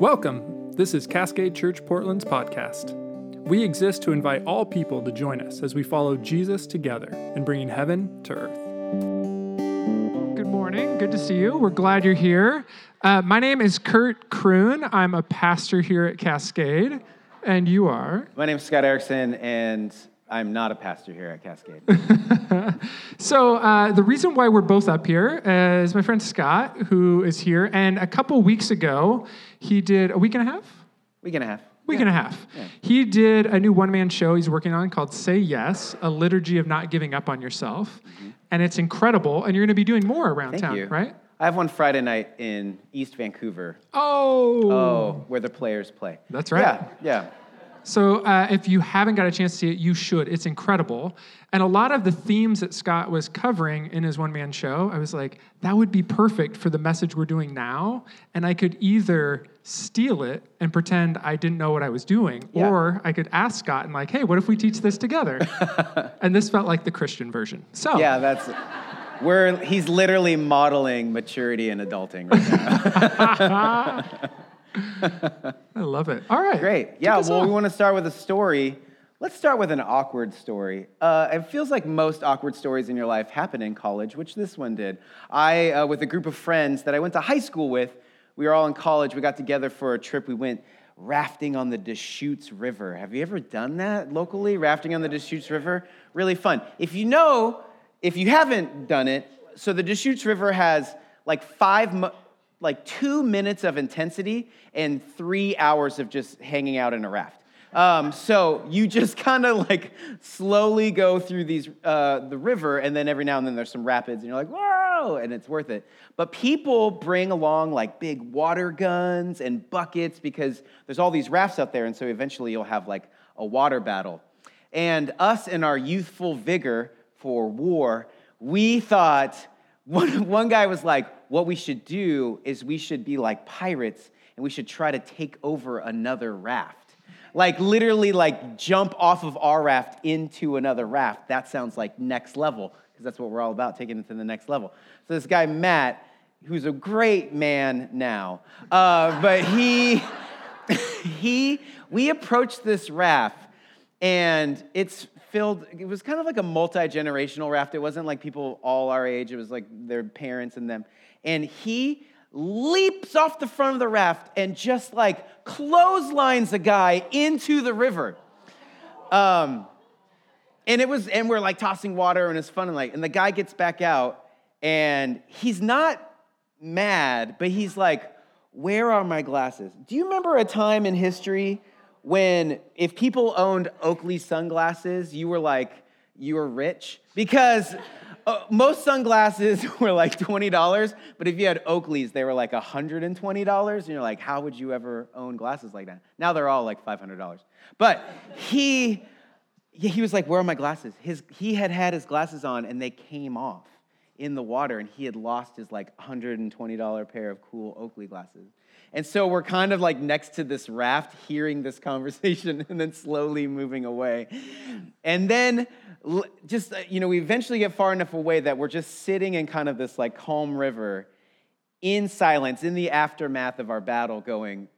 Welcome. This is Cascade Church Portland's podcast. We exist to invite all people to join us as we follow Jesus together in bringing heaven to earth. Good morning. Good to see you. We're glad you're here. Uh, my name is Kurt Kroon. I'm a pastor here at Cascade, and you are. My name is Scott Erickson, and I'm not a pastor here at Cascade. So, uh, the reason why we're both up here is my friend Scott, who is here. And a couple weeks ago, he did a week and a half? Week and a half. Week Yeah. and a half. He did a new one man show he's working on called Say Yes, a liturgy of not giving up on yourself. And it's incredible. And you're going to be doing more around Thank town, you. right? I have one Friday night in East Vancouver. Oh. Oh, where the players play. That's right. Yeah, yeah. So, uh, if you haven't got a chance to see it, you should. It's incredible. And a lot of the themes that Scott was covering in his one man show, I was like, that would be perfect for the message we're doing now. And I could either steal it and pretend I didn't know what I was doing, Yeah. or I could ask Scott and, like, hey, what if we teach this together? and this felt like the Christian version. So, Yeah, that's where he's literally modeling maturity and adulting right now. I love it. All right. Great. Yeah, well, we want to start with a story. Let's start with an awkward story. Uh, it feels like most awkward stories in your life happen in college, which this one did. I, uh, with a group of friends that I went to high school with, we were all in college. We got together for a trip. We went rafting on the Deschutes River. Have you ever done that locally? Rafting on the Deschutes River? Really fun. If you know, if you haven't done it, so the Deschutes River has like five, like two minutes of intensity and three hours of just hanging out in a raft. Um, so you just kind of like slowly go through these uh, the river, and then every now and then there's some rapids, and you're like, whoa, and it's worth it. But people bring along like big water guns and buckets because there's all these rafts out there, and so eventually you'll have like a water battle. And us in our youthful vigor for war, we thought one, one guy was like, what we should do is we should be like pirates and we should try to take over another raft. Like literally like jump off of our raft into another raft. That sounds like next level because that's what we're all about, taking it to the next level. So this guy, Matt, who's a great man now, uh, but he, he, we approached this raft and it's filled it was kind of like a multi-generational raft. It wasn't like people all our age it was like their parents and them. And he leaps off the front of the raft and just like clotheslines a guy into the river. Um, and it was and we're like tossing water and it's fun and like and the guy gets back out and he's not mad but he's like where are my glasses? Do you remember a time in history when if people owned oakley sunglasses you were like you were rich because uh, most sunglasses were like $20 but if you had oakleys they were like $120 and you're like how would you ever own glasses like that now they're all like $500 but he he was like, Where are my glasses? His, he had had his glasses on and they came off in the water and he had lost his like $120 pair of cool Oakley glasses. And so we're kind of like next to this raft, hearing this conversation and then slowly moving away. And then just, uh, you know, we eventually get far enough away that we're just sitting in kind of this like calm river in silence, in the aftermath of our battle, going,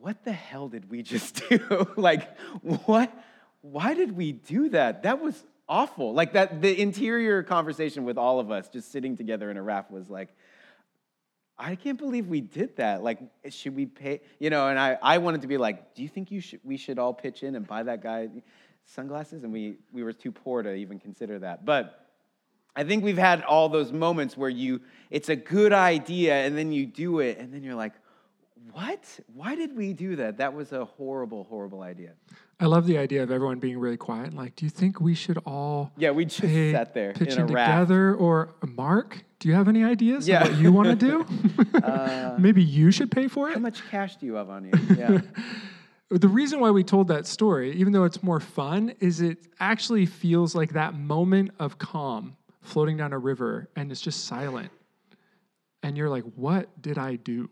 what the hell did we just do? like, what? Why did we do that? That was awful. Like that, the interior conversation with all of us just sitting together in a raft was like, I can't believe we did that. Like, should we pay? You know, and I, I wanted to be like, do you think you should, we should all pitch in and buy that guy sunglasses? And we, we were too poor to even consider that. But I think we've had all those moments where you, it's a good idea, and then you do it, and then you're like, what? Why did we do that? That was a horrible, horrible idea. I love the idea of everyone being really quiet and like, do you think we should all Yeah, we just pay- sat there pitch in a in raft. together? Or Mark, do you have any ideas Yeah. what you want to do? Uh, Maybe you should pay for it. How much cash do you have on you? Yeah. The reason why we told that story, even though it's more fun, is it actually feels like that moment of calm floating down a river and it's just silent. And you're like, what did I do?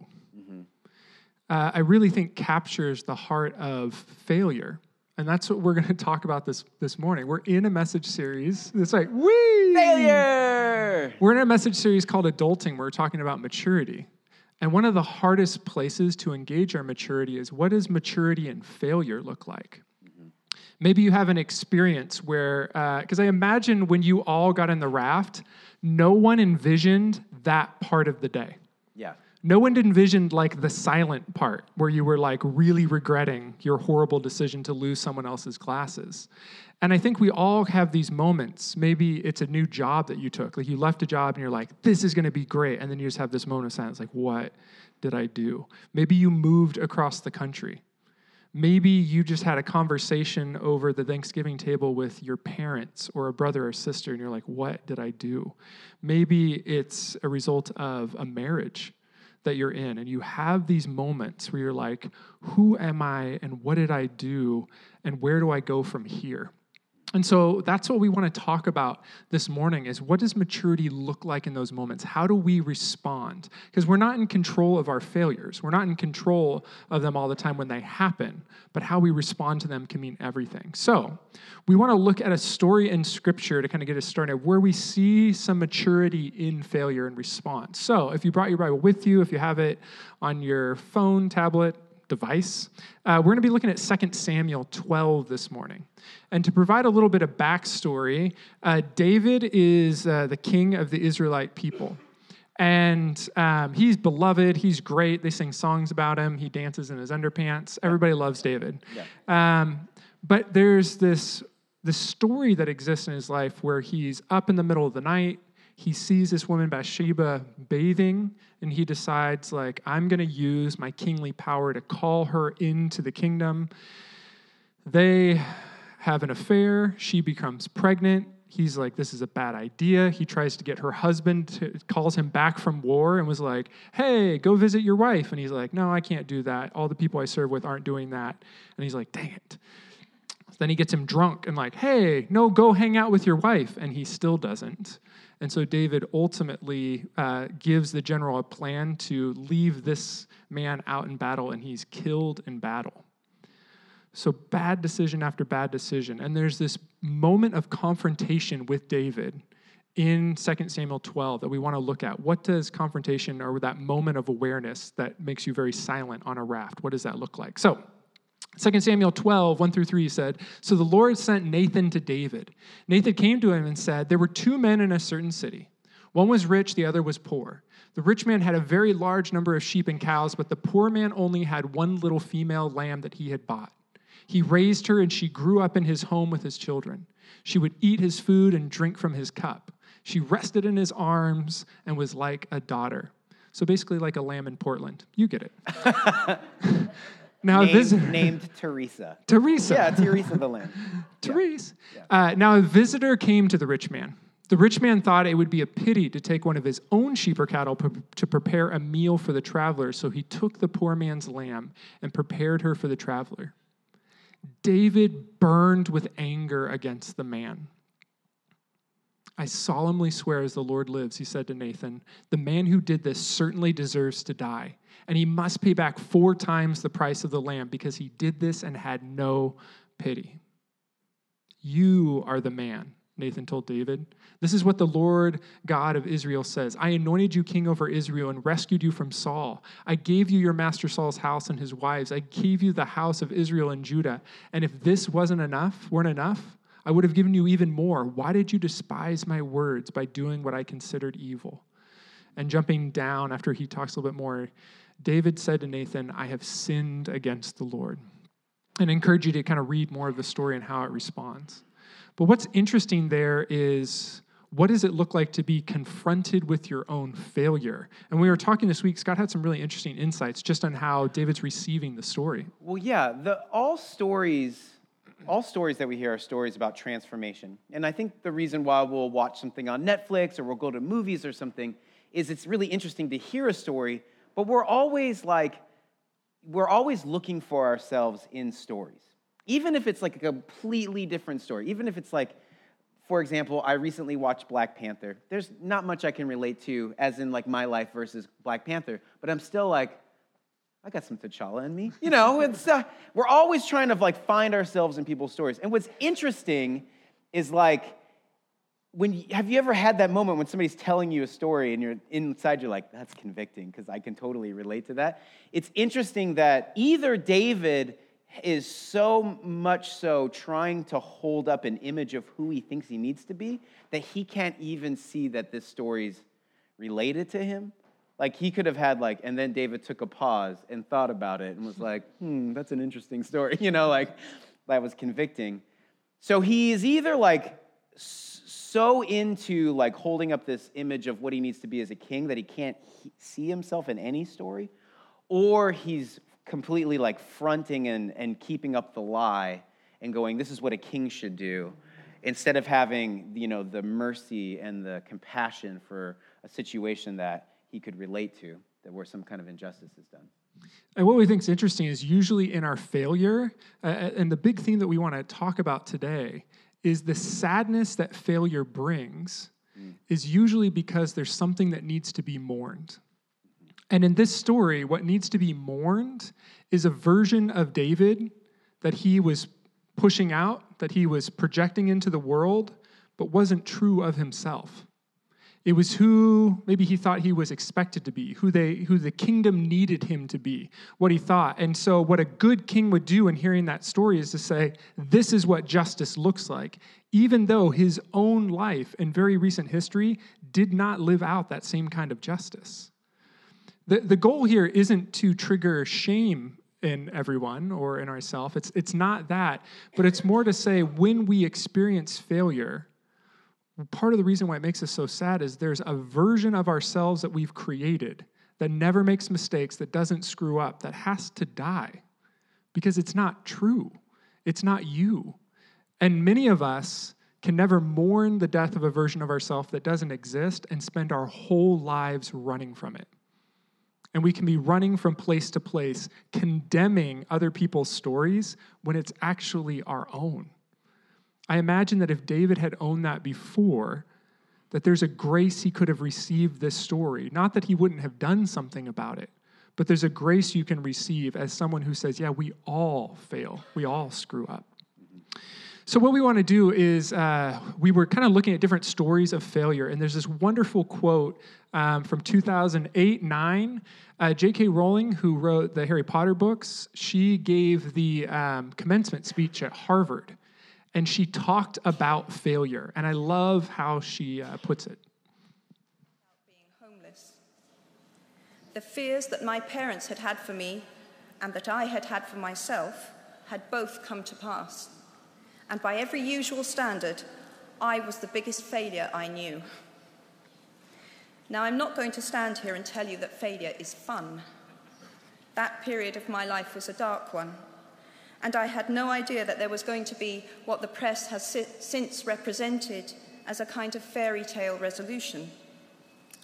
Uh, I really think captures the heart of failure. And that's what we're going to talk about this, this morning. We're in a message series. It's like, wee! Failure! We're in a message series called Adulting. Where we're talking about maturity. And one of the hardest places to engage our maturity is what does maturity and failure look like? Maybe you have an experience where, because uh, I imagine when you all got in the raft, no one envisioned that part of the day. Yeah. No one envisioned like the silent part where you were like really regretting your horrible decision to lose someone else's glasses. And I think we all have these moments. Maybe it's a new job that you took. Like you left a job and you're like, this is going to be great. And then you just have this moment of silence like, what did I do? Maybe you moved across the country Maybe you just had a conversation over the Thanksgiving table with your parents or a brother or sister, and you're like, what did I do? Maybe it's a result of a marriage that you're in, and you have these moments where you're like, who am I, and what did I do, and where do I go from here? And so that's what we want to talk about this morning is what does maturity look like in those moments? How do we respond? Because we're not in control of our failures. We're not in control of them all the time when they happen, but how we respond to them can mean everything. So, we want to look at a story in scripture to kind of get us started where we see some maturity in failure and response. So, if you brought your Bible with you, if you have it on your phone, tablet, device. Uh, we're going to be looking at 2 Samuel 12 this morning. And to provide a little bit of backstory, uh, David is uh, the king of the Israelite people. And um, he's beloved. He's great. They sing songs about him. He dances in his underpants. Everybody loves David. Yeah. Um, but there's this, this story that exists in his life where he's up in the middle of the night he sees this woman Bathsheba bathing and he decides like I'm going to use my kingly power to call her into the kingdom. They have an affair, she becomes pregnant. He's like this is a bad idea. He tries to get her husband to calls him back from war and was like, "Hey, go visit your wife." And he's like, "No, I can't do that. All the people I serve with aren't doing that." And he's like, "Dang it." Then he gets him drunk and like, "Hey, no, go hang out with your wife." And he still doesn't. And so David ultimately uh, gives the general a plan to leave this man out in battle, and he's killed in battle. So, bad decision after bad decision. And there's this moment of confrontation with David in 2 Samuel 12 that we want to look at. What does confrontation or that moment of awareness that makes you very silent on a raft, what does that look like? So, 2 Samuel 12, 1 through 3 said, So the Lord sent Nathan to David. Nathan came to him and said, There were two men in a certain city. One was rich, the other was poor. The rich man had a very large number of sheep and cows, but the poor man only had one little female lamb that he had bought. He raised her, and she grew up in his home with his children. She would eat his food and drink from his cup. She rested in his arms and was like a daughter. So basically, like a lamb in Portland. You get it. Now, named, visitor, named Teresa. Teresa. Yeah, Teresa the Lamb. Teresa. Yeah. Uh, now, a visitor came to the rich man. The rich man thought it would be a pity to take one of his own sheep or cattle p- to prepare a meal for the traveler, so he took the poor man's lamb and prepared her for the traveler. David burned with anger against the man. I solemnly swear, as the Lord lives, he said to Nathan, the man who did this certainly deserves to die and he must pay back four times the price of the lamb because he did this and had no pity. You are the man, Nathan told David. This is what the Lord God of Israel says I anointed you king over Israel and rescued you from Saul. I gave you your master Saul's house and his wives. I gave you the house of Israel and Judah. And if this wasn't enough, weren't enough, I would have given you even more. Why did you despise my words by doing what I considered evil? And jumping down after he talks a little bit more, David said to Nathan, I have sinned against the Lord. And I encourage you to kind of read more of the story and how it responds. But what's interesting there is what does it look like to be confronted with your own failure? And we were talking this week, Scott had some really interesting insights just on how David's receiving the story. Well, yeah, the, all stories all stories that we hear are stories about transformation. And I think the reason why we'll watch something on Netflix or we'll go to movies or something is it's really interesting to hear a story but we're always like, we're always looking for ourselves in stories. Even if it's like a completely different story, even if it's like, for example, I recently watched Black Panther. There's not much I can relate to, as in like my life versus Black Panther, but I'm still like, I got some T'Challa in me. You know, it's, uh, we're always trying to like find ourselves in people's stories. And what's interesting is like, when you, have you ever had that moment when somebody's telling you a story and you're inside you're like that's convicting because i can totally relate to that. It's interesting that either david is so much so trying to hold up an image of who he thinks he needs to be that he can't even see that this story's related to him. Like he could have had like and then david took a pause and thought about it and was like hmm that's an interesting story you know like that was convicting. So he is either like so into like holding up this image of what he needs to be as a king that he can't see himself in any story or he's completely like fronting and, and keeping up the lie and going this is what a king should do instead of having you know the mercy and the compassion for a situation that he could relate to that where some kind of injustice is done. And what we think is interesting is usually in our failure uh, and the big theme that we want to talk about today is the sadness that failure brings mm. is usually because there's something that needs to be mourned. And in this story, what needs to be mourned is a version of David that he was pushing out, that he was projecting into the world, but wasn't true of himself. It was who maybe he thought he was expected to be, who they who the kingdom needed him to be, what he thought. And so what a good king would do in hearing that story is to say, this is what justice looks like, even though his own life and very recent history did not live out that same kind of justice. The, the goal here isn't to trigger shame in everyone or in ourselves. It's, it's not that, but it's more to say when we experience failure, part of the reason why it makes us so sad is there's a version of ourselves that we've created that never makes mistakes, that doesn't screw up, that has to die because it's not true. It's not you. And many of us can never mourn the death of a version of ourselves that doesn't exist and spend our whole lives running from it. And we can be running from place to place, condemning other people's stories when it's actually our own. I imagine that if David had owned that before, that there's a grace he could have received this story. Not that he wouldn't have done something about it, but there's a grace you can receive as someone who says, Yeah, we all fail, we all screw up. So, what we want to do is, uh, we were kind of looking at different stories of failure, and there's this wonderful quote um, from 2008 9. Uh, J.K. Rowling, who wrote the Harry Potter books, she gave the um, commencement speech at Harvard and she talked about failure. And I love how she uh, puts it. Being homeless. The fears that my parents had had for me and that I had had for myself had both come to pass. And by every usual standard, I was the biggest failure I knew. Now, I'm not going to stand here and tell you that failure is fun. That period of my life was a dark one and I had no idea that there was going to be what the press has si- since represented as a kind of fairy tale resolution.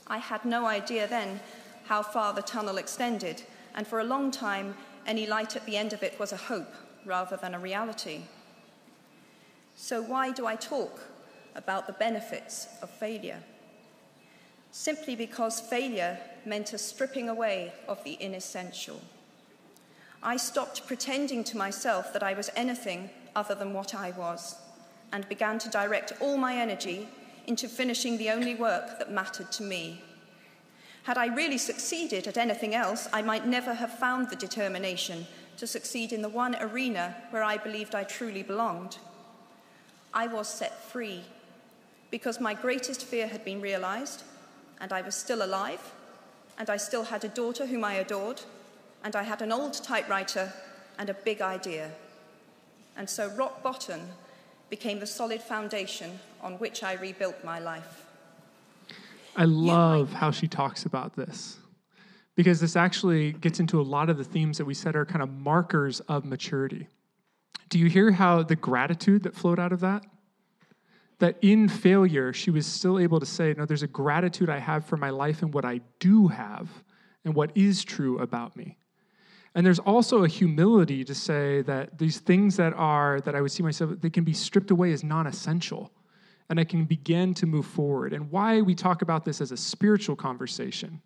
I had no idea then how far the tunnel extended, and for a long time, any light at the end of it was a hope rather than a reality. So, why do I talk about the benefits of failure? Simply because failure meant a stripping away of the inessential. I stopped pretending to myself that I was anything other than what I was and began to direct all my energy into finishing the only work that mattered to me. Had I really succeeded at anything else, I might never have found the determination to succeed in the one arena where I believed I truly belonged. I was set free because my greatest fear had been realized, and I was still alive, and I still had a daughter whom I adored and I had an old typewriter and a big idea. And so rock bottom became the solid foundation on which I rebuilt my life. I love how she talks about this because this actually gets into a lot of the themes that we said are kind of markers of maturity. Do you hear how the gratitude that flowed out of that? That in failure, she was still able to say, No, there's a gratitude I have for my life and what I do have and what is true about me. And there's also a humility to say that these things that are, that I would see myself, they can be stripped away as non essential. And I can begin to move forward. And why we talk about this as a spiritual conversation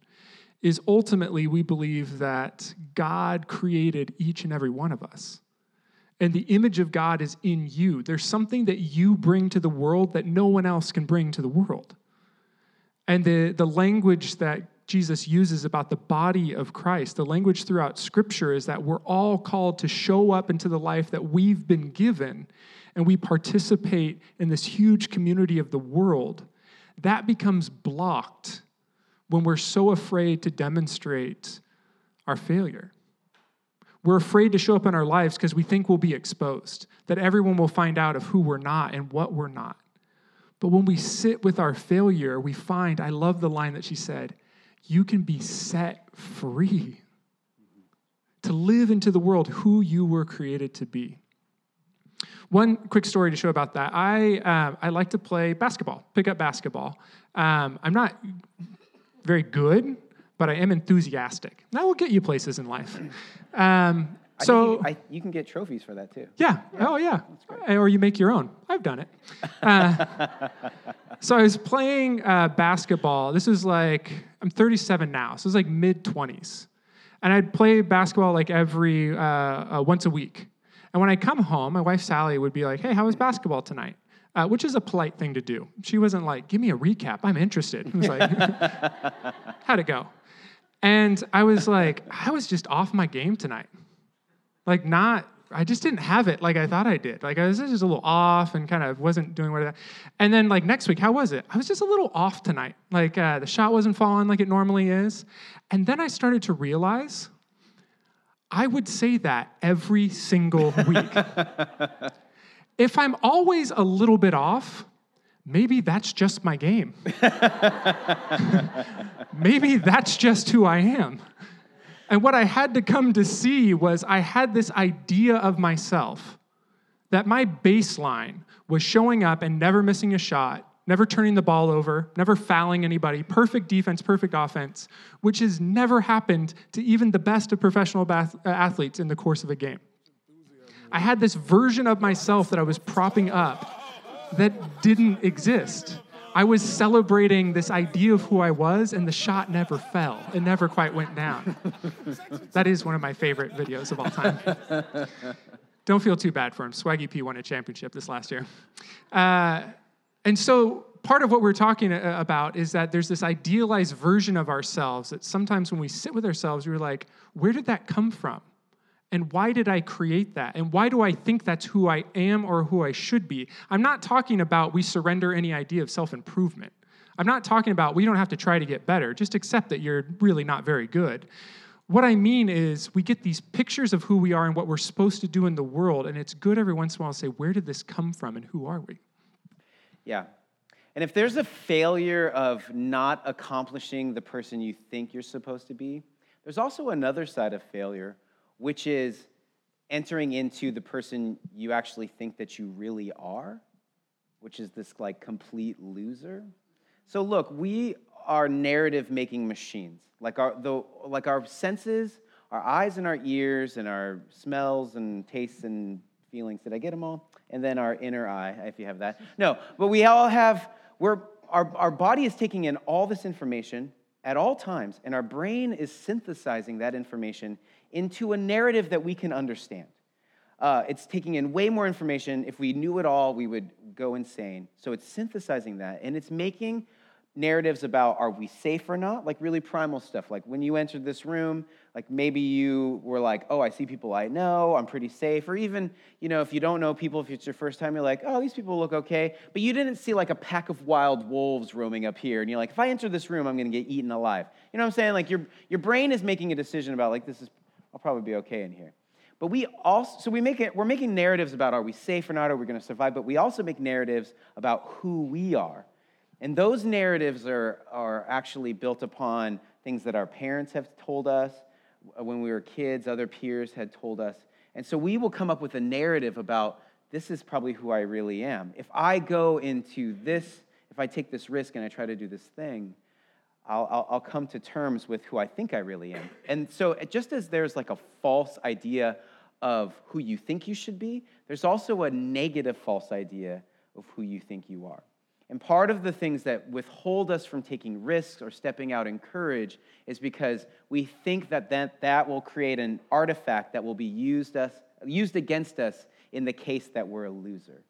is ultimately we believe that God created each and every one of us. and the image of God is in you. There's something that you bring to the world that no one else can bring to the world. And the, the language that Jesus uses about the body of Christ, the language throughout Scripture is that we're all called to show up into the life that we've been given, and we participate in this huge community of the world. That becomes blocked when we're so afraid to demonstrate our failure. We're afraid to show up in our lives because we think we'll be exposed, that everyone will find out of who we're not and what we're not. But when we sit with our failure, we find, I love the line that she said, you can be set free to live into the world who you were created to be. One quick story to show about that. I, uh, I like to play basketball, pick up basketball. Um, I'm not very good, but I am enthusiastic. That will get you places in life. Um, I so you, I, you can get trophies for that too. yeah. Oh, yeah. Or you make your own. I've done it. Uh, so I was playing uh, basketball. This is like, I'm 37 now. So it's like mid 20s. And I'd play basketball like every, uh, uh, once a week. And when I come home, my wife Sally would be like, hey, how was basketball tonight? Uh, which is a polite thing to do. She wasn't like, give me a recap. I'm interested. It was like, how'd it go? And I was like, I was just off my game tonight like not I just didn't have it like I thought I did. Like I was just a little off and kind of wasn't doing what I. And then like next week, how was it? I was just a little off tonight. Like uh, the shot wasn't falling like it normally is. And then I started to realize I would say that every single week. if I'm always a little bit off, maybe that's just my game. maybe that's just who I am. And what I had to come to see was I had this idea of myself that my baseline was showing up and never missing a shot, never turning the ball over, never fouling anybody, perfect defense, perfect offense, which has never happened to even the best of professional bath- uh, athletes in the course of a game. I had this version of myself that I was propping up that didn't exist. I was celebrating this idea of who I was, and the shot never fell. It never quite went down. that is one of my favorite videos of all time. Don't feel too bad for him. Swaggy P won a championship this last year. Uh, and so, part of what we're talking uh, about is that there's this idealized version of ourselves that sometimes when we sit with ourselves, we're like, where did that come from? And why did I create that? And why do I think that's who I am or who I should be? I'm not talking about we surrender any idea of self improvement. I'm not talking about we don't have to try to get better, just accept that you're really not very good. What I mean is, we get these pictures of who we are and what we're supposed to do in the world, and it's good every once in a while to say, where did this come from and who are we? Yeah. And if there's a failure of not accomplishing the person you think you're supposed to be, there's also another side of failure which is entering into the person you actually think that you really are, which is this like complete loser. So look, we are narrative making machines. Like our the like our senses, our eyes and our ears and our smells and tastes and feelings. Did I get them all? And then our inner eye, if you have that. No, but we all have we're our, our body is taking in all this information at all times, and our brain is synthesizing that information into a narrative that we can understand. Uh, it's taking in way more information. If we knew it all, we would go insane. So it's synthesizing that, and it's making narratives about are we safe or not, like really primal stuff. Like when you entered this room, like maybe you were like, oh, I see people I know, I'm pretty safe. Or even, you know, if you don't know people, if it's your first time, you're like, oh, these people look okay. But you didn't see like a pack of wild wolves roaming up here. And you're like, if I enter this room, I'm to get eaten alive. You know what I'm saying? Like your, your brain is making a decision about like, this is I'll probably be okay in here. But we also, so we make it, we're making narratives about are we safe or not, are we going to survive, but we also make narratives about who we are. And those narratives are, are actually built upon things that our parents have told us. Uh, when we were kids, other peers had told us. And so we will come up with a narrative about this is probably who I really am. If I go into this, if I take this risk and I try to do this thing, I'll, I'll, come to terms with who I think I really am. And so, just as there's like a false idea of who you think you should be, there's also a negative false idea of who you think you are. And part of the things that withhold us from taking risks or stepping out in courage is because we think that that, that will create an artifact that will be used, us, used against us in the case that we're a loser.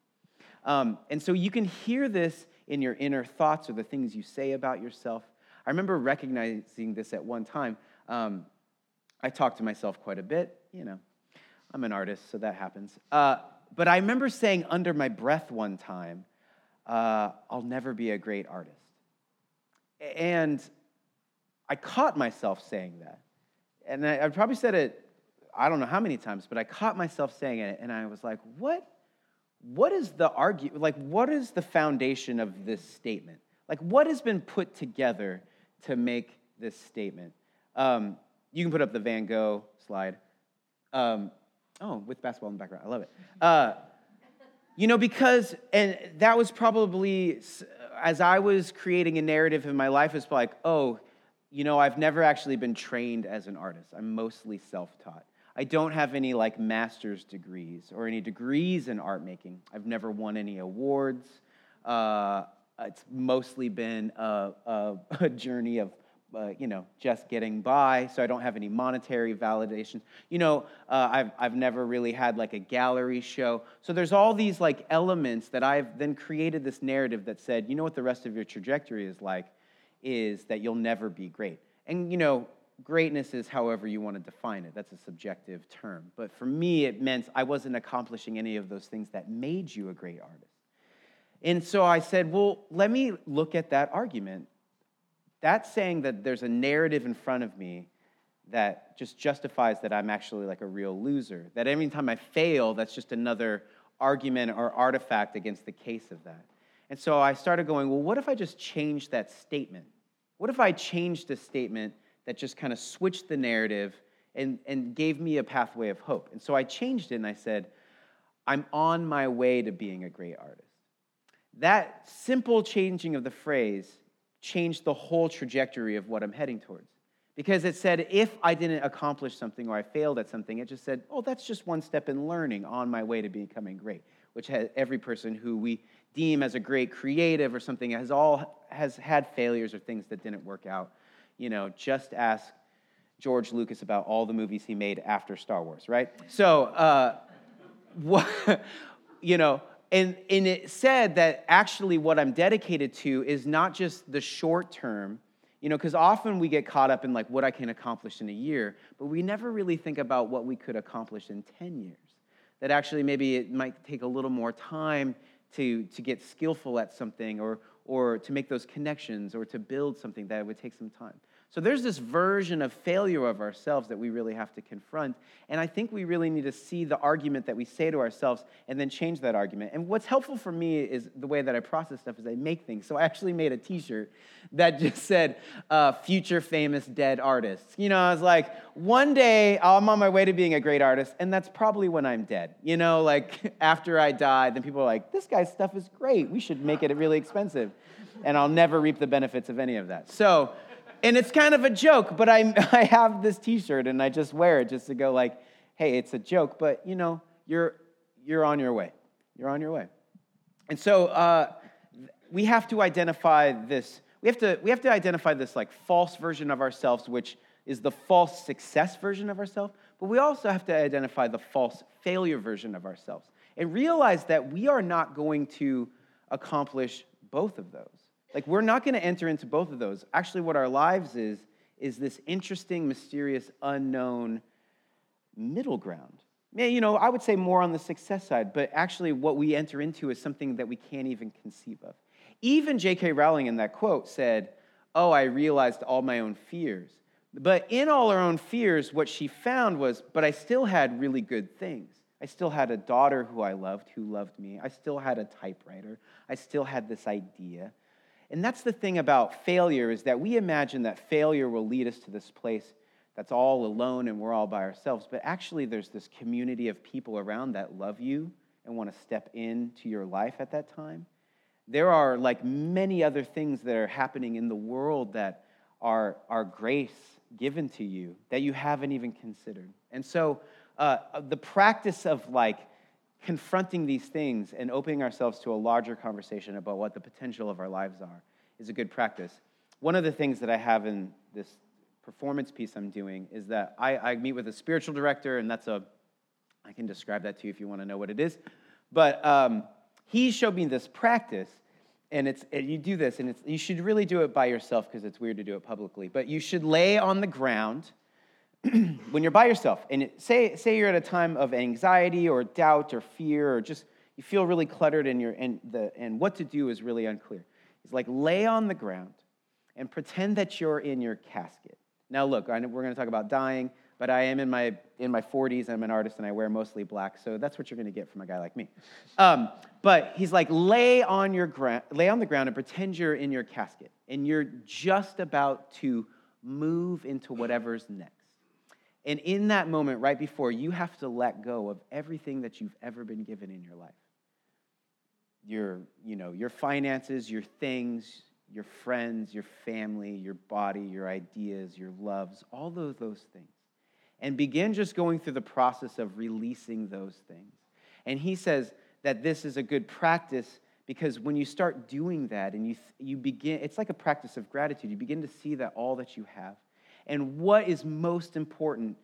Um, and so you can hear this in your inner thoughts or the things you say about yourself. I remember recognizing this at one time. Um, I talk to myself quite a bit, you know. I'm an artist, so that happens. Uh, but I remember saying under my breath one time, uh, I'll never be a great artist. And I caught myself saying that. And I, I probably said it, I don't know how many times, but I caught myself saying it, and I was like, what? What is the argue? Like, what is the foundation of this statement? Like, what has been put together to make this statement? Um, you can put up the Van Gogh slide. Um, oh, with basketball in the background. I love it. Uh, you know, because, and that was probably, as I was creating a narrative in my life, it's like, oh, you know, I've never actually been trained as an artist. I'm mostly self taught. I don't have any like master's degrees or any degrees in art making. I've never won any awards. Uh, it's mostly been a, a, a journey of uh, you know, just getting by, so I don't have any monetary validation. You know, uh, I've, I've never really had like a gallery show. So there's all these like elements that I've then created this narrative that said, you know what the rest of your trajectory is like, is that you'll never be great. And, you know, greatness is however you want to define it. That's a subjective term. But for me, it meant I wasn't accomplishing any of those things that made you a great artist. And so I said, well, let me look at that argument that's saying that there's a narrative in front of me that just justifies that I'm actually like a real loser. That every time I fail, that's just another argument or artifact against the case of that. And so I started going, well, what if I just changed that statement? What if I changed a statement that just kind of switched the narrative and, and gave me a pathway of hope? And so I changed it and I said, I'm on my way to being a great artist. That simple changing of the phrase changed the whole trajectory of what I'm heading towards. Because it said, if I didn't accomplish something or I failed at something, it just said, oh, that's just one step in learning on my way to becoming great, which has every person who we deem as a great creative or something has all has had failures or things that didn't work out. You know, just ask George Lucas about all the movies he made after Star Wars, right? So, uh, what, you know, and, and it said that actually what I'm dedicated to is not just the short term, you know, because often we get caught up in like what I can accomplish in a year, but we never really think about what we could accomplish in 10 years. That actually maybe it might take a little more time to, to get skillful at something or, or to make those connections or to build something that would take some time. So there's this version of failure of ourselves that we really have to confront. And I think we really need to see the argument that we say to ourselves and then change that argument. And what's helpful for me is the way that I process stuff is I make things. So I actually made a t shirt that just said, uh, future famous dead artists. You know, I was like, one day I'm on my way to being a great artist, and that's probably when I'm dead. You know, like after I die, then people are like, this guy's stuff is great. We should make it really expensive. And I'll never reap the benefits of any of that. So, and it's kind of a joke, but I, I have this t-shirt and I just wear it just to go like, hey, it's a joke, but you know, you're, you're on your way. You're on your way. And so uh, we have to identify this, we have to, we have to identify this like false version of ourselves, which is the false success version of ourselves, but we also have to identify the false failure version of ourselves and realize that we are not going to accomplish both of those. Like, we're not going to enter into both of those. Actually, what our lives is, is this interesting, mysterious, unknown middle ground. Yeah, you know, I would say more on the success side, but actually, what we enter into is something that we can't even conceive of. Even J.K. Rowling in that quote said, Oh, I realized all my own fears. But in all her own fears, what she found was, but I still had really good things. I still had a daughter who I loved, who loved me. I still had a typewriter. I still had this idea. And that's the thing about failure is that we imagine that failure will lead us to this place that's all alone and we're all by ourselves. But actually, there's this community of people around that love you and want to step into your life at that time. There are like many other things that are happening in the world that are, are grace given to you that you haven't even considered. And so, uh, the practice of like confronting these things and opening ourselves to a larger conversation about what the potential of our lives are is a good practice. One of the things that I have in this performance piece I'm doing is that I, I meet with a spiritual director, and that's a, I can describe that to you if you want to know what it is. But um, he showed me this practice, and it's and you do this, and it's you should really do it by yourself because it's weird to do it publicly. But you should lay on the ground when you're by yourself, and it, say say you're at a time of anxiety or doubt or fear or just you feel really cluttered and you're and the and what to do is really unclear. It's like lay on the ground and pretend that you're in your casket. Now, look, we're going to talk about dying, but I am in my, in my 40s. I'm an artist and I wear mostly black, so that's what you're going to get from a guy like me. Um, but he's like, lay on, your gra- lay on the ground and pretend you're in your casket, and you're just about to move into whatever's next. And in that moment, right before, you have to let go of everything that you've ever been given in your life. Your, you know, your finances, your things, your friends, your family, your body, your ideas, your loves, all of those things. And begin just going through the process of releasing those things. And he says that this is a good practice because when you start doing that and you, you begin, it's like a practice of gratitude. You begin to see that all that you have. And what is most important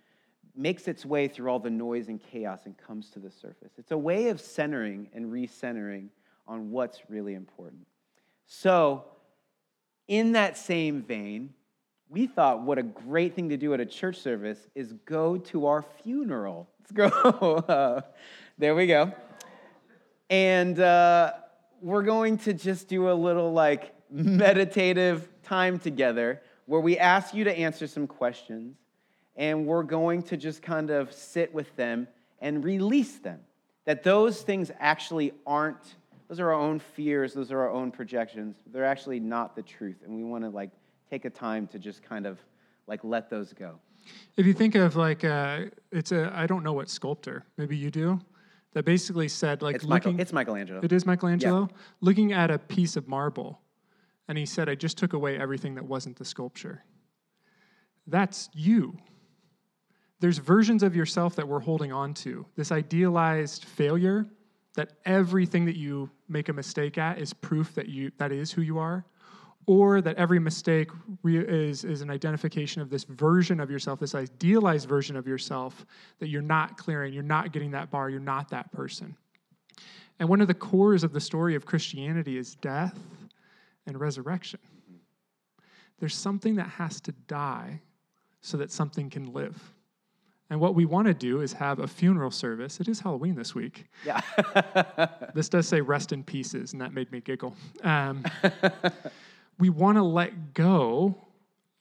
makes its way through all the noise and chaos and comes to the surface. It's a way of centering and recentering on what's really important. So, in that same vein, we thought what a great thing to do at a church service is go to our funeral. Let's go. There we go. And uh, we're going to just do a little like meditative time together where we ask you to answer some questions and we're going to just kind of sit with them and release them. That those things actually aren't those are our own fears, those are our own projections. They're actually not the truth. And we want to like take a time to just kind of like let those go. If you think of like uh, it's a I don't know what sculptor, maybe you do, that basically said like it's, looking, Michael, it's Michelangelo. It is Michelangelo yeah. looking at a piece of marble, and he said, "I just took away everything that wasn't the sculpture." That's you. There's versions of yourself that we're holding on to. This idealized failure that everything that you make a mistake at is proof that you that is who you are or that every mistake re- is, is an identification of this version of yourself this idealized version of yourself that you're not clearing you're not getting that bar you're not that person and one of the cores of the story of christianity is death and resurrection there's something that has to die so that something can live and what we want to do is have a funeral service. It is Halloween this week. Yeah. this does say rest in pieces, and that made me giggle. Um, we want to let go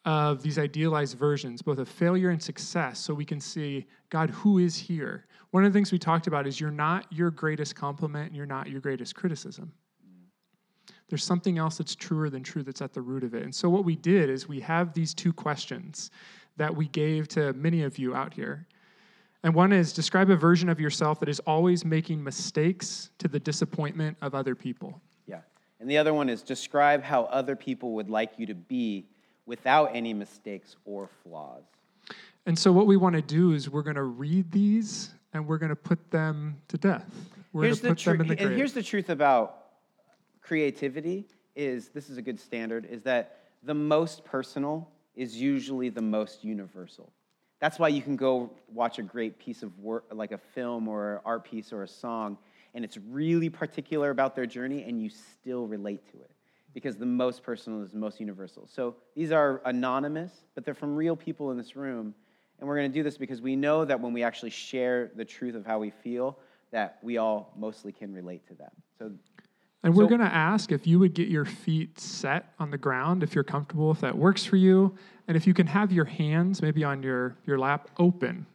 of these idealized versions, both of failure and success, so we can see God, who is here? One of the things we talked about is you're not your greatest compliment and you're not your greatest criticism. There's something else that's truer than true that's at the root of it. And so, what we did is we have these two questions that we gave to many of you out here. And one is describe a version of yourself that is always making mistakes to the disappointment of other people. Yeah. And the other one is describe how other people would like you to be without any mistakes or flaws. And so, what we want to do is we're going to read these and we're going to put them to death. We're here's going to put the them in the grave. And here's the truth about creativity is this is a good standard is that the most personal is usually the most universal. That's why you can go watch a great piece of work, like a film or an art piece or a song, and it's really particular about their journey, and you still relate to it because the most personal is the most universal. So these are anonymous, but they're from real people in this room. And we're going to do this because we know that when we actually share the truth of how we feel, that we all mostly can relate to them. So and we're going to ask if you would get your feet set on the ground, if you're comfortable, if that works for you, and if you can have your hands maybe on your, your lap open,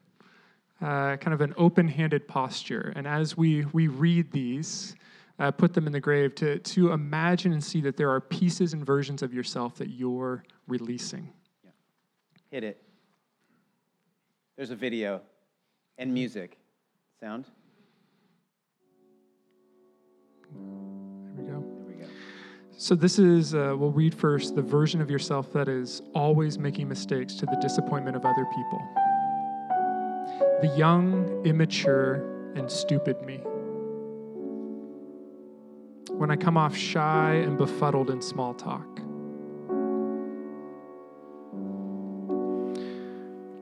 uh, kind of an open handed posture. And as we, we read these, uh, put them in the grave to, to imagine and see that there are pieces and versions of yourself that you're releasing. Yeah. Hit it. There's a video and music. Sound? So, this is, uh, we'll read first the version of yourself that is always making mistakes to the disappointment of other people. The young, immature, and stupid me. When I come off shy and befuddled in small talk.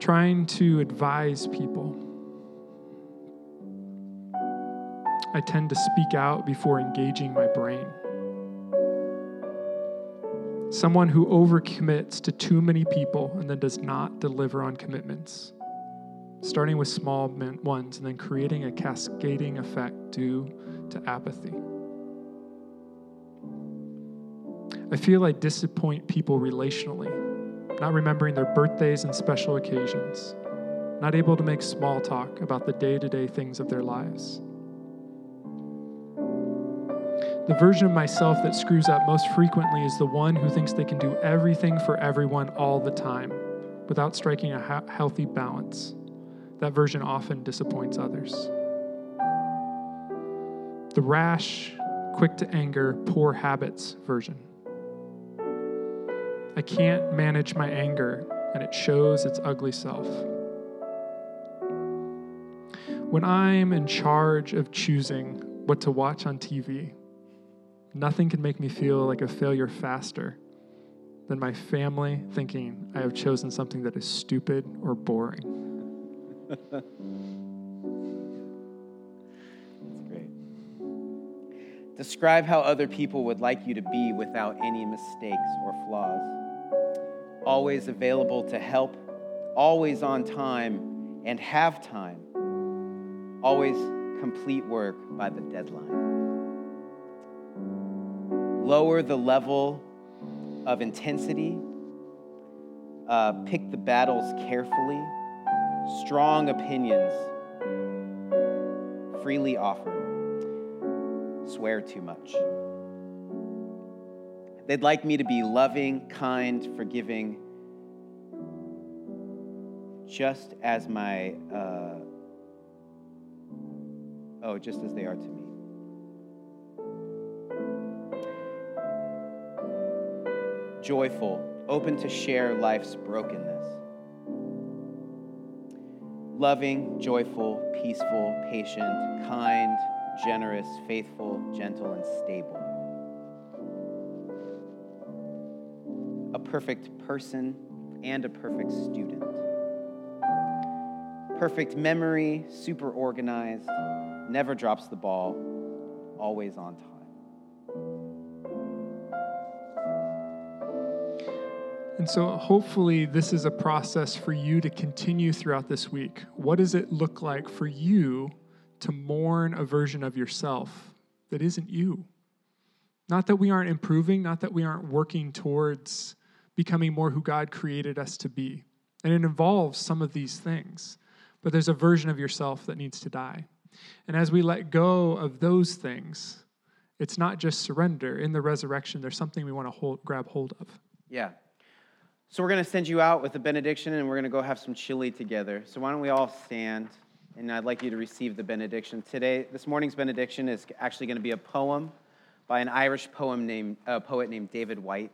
Trying to advise people. I tend to speak out before engaging my brain. Someone who overcommits to too many people and then does not deliver on commitments. Starting with small ones and then creating a cascading effect due to apathy. I feel I disappoint people relationally, not remembering their birthdays and special occasions, not able to make small talk about the day to day things of their lives. The version of myself that screws up most frequently is the one who thinks they can do everything for everyone all the time without striking a ha- healthy balance. That version often disappoints others. The rash, quick to anger, poor habits version. I can't manage my anger, and it shows its ugly self. When I'm in charge of choosing what to watch on TV, nothing can make me feel like a failure faster than my family thinking I have chosen something that is stupid or boring. That's great. Describe how other people would like you to be without any mistakes or flaws always available to help, always on time and have time, always complete work by the deadline. Lower the level of intensity, uh, pick the battles carefully, strong opinions freely offered, swear too much. They'd like me to be loving, kind, forgiving, just as my, uh, oh, just as they are to me. Joyful, open to share life's brokenness. Loving, joyful, peaceful, patient, kind, generous, faithful, gentle, and stable. A perfect person and a perfect student. Perfect memory, super organized, never drops the ball, always on time. And so, hopefully, this is a process for you to continue throughout this week. What does it look like for you to mourn a version of yourself that isn't you? Not that we aren't improving, not that we aren't working towards becoming more who God created us to be. And it involves some of these things. But there's a version of yourself that needs to die. And as we let go of those things, it's not just surrender. In the resurrection, there's something we want to hold, grab hold of. Yeah. So we're going to send you out with a benediction and we're going to go have some chili together. So why don't we all stand? And I'd like you to receive the benediction. Today, this morning's benediction is actually going to be a poem by an Irish poem named, uh, poet named David Whyte,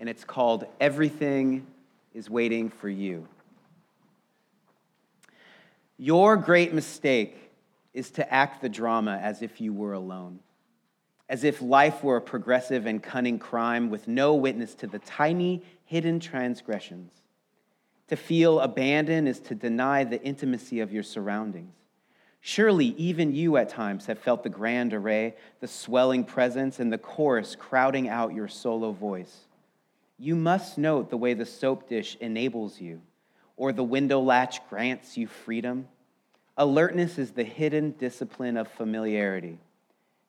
and it's called Everything is Waiting for You. Your great mistake is to act the drama as if you were alone, as if life were a progressive and cunning crime with no witness to the tiny hidden transgressions. To feel abandoned is to deny the intimacy of your surroundings. Surely, even you at times have felt the grand array, the swelling presence, and the chorus crowding out your solo voice. You must note the way the soap dish enables you, or the window latch grants you freedom. Alertness is the hidden discipline of familiarity.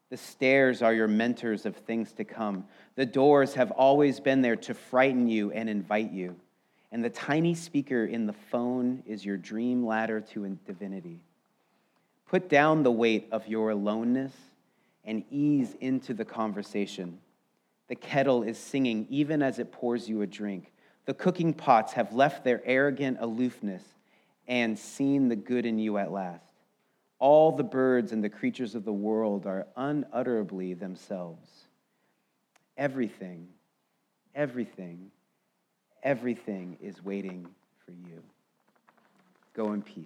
The stairs are your mentors of things to come. The doors have always been there to frighten you and invite you. And the tiny speaker in the phone is your dream ladder to divinity. Put down the weight of your aloneness and ease into the conversation. The kettle is singing even as it pours you a drink. The cooking pots have left their arrogant aloofness and seen the good in you at last. All the birds and the creatures of the world are unutterably themselves. Everything, everything, everything is waiting for you. Go in peace.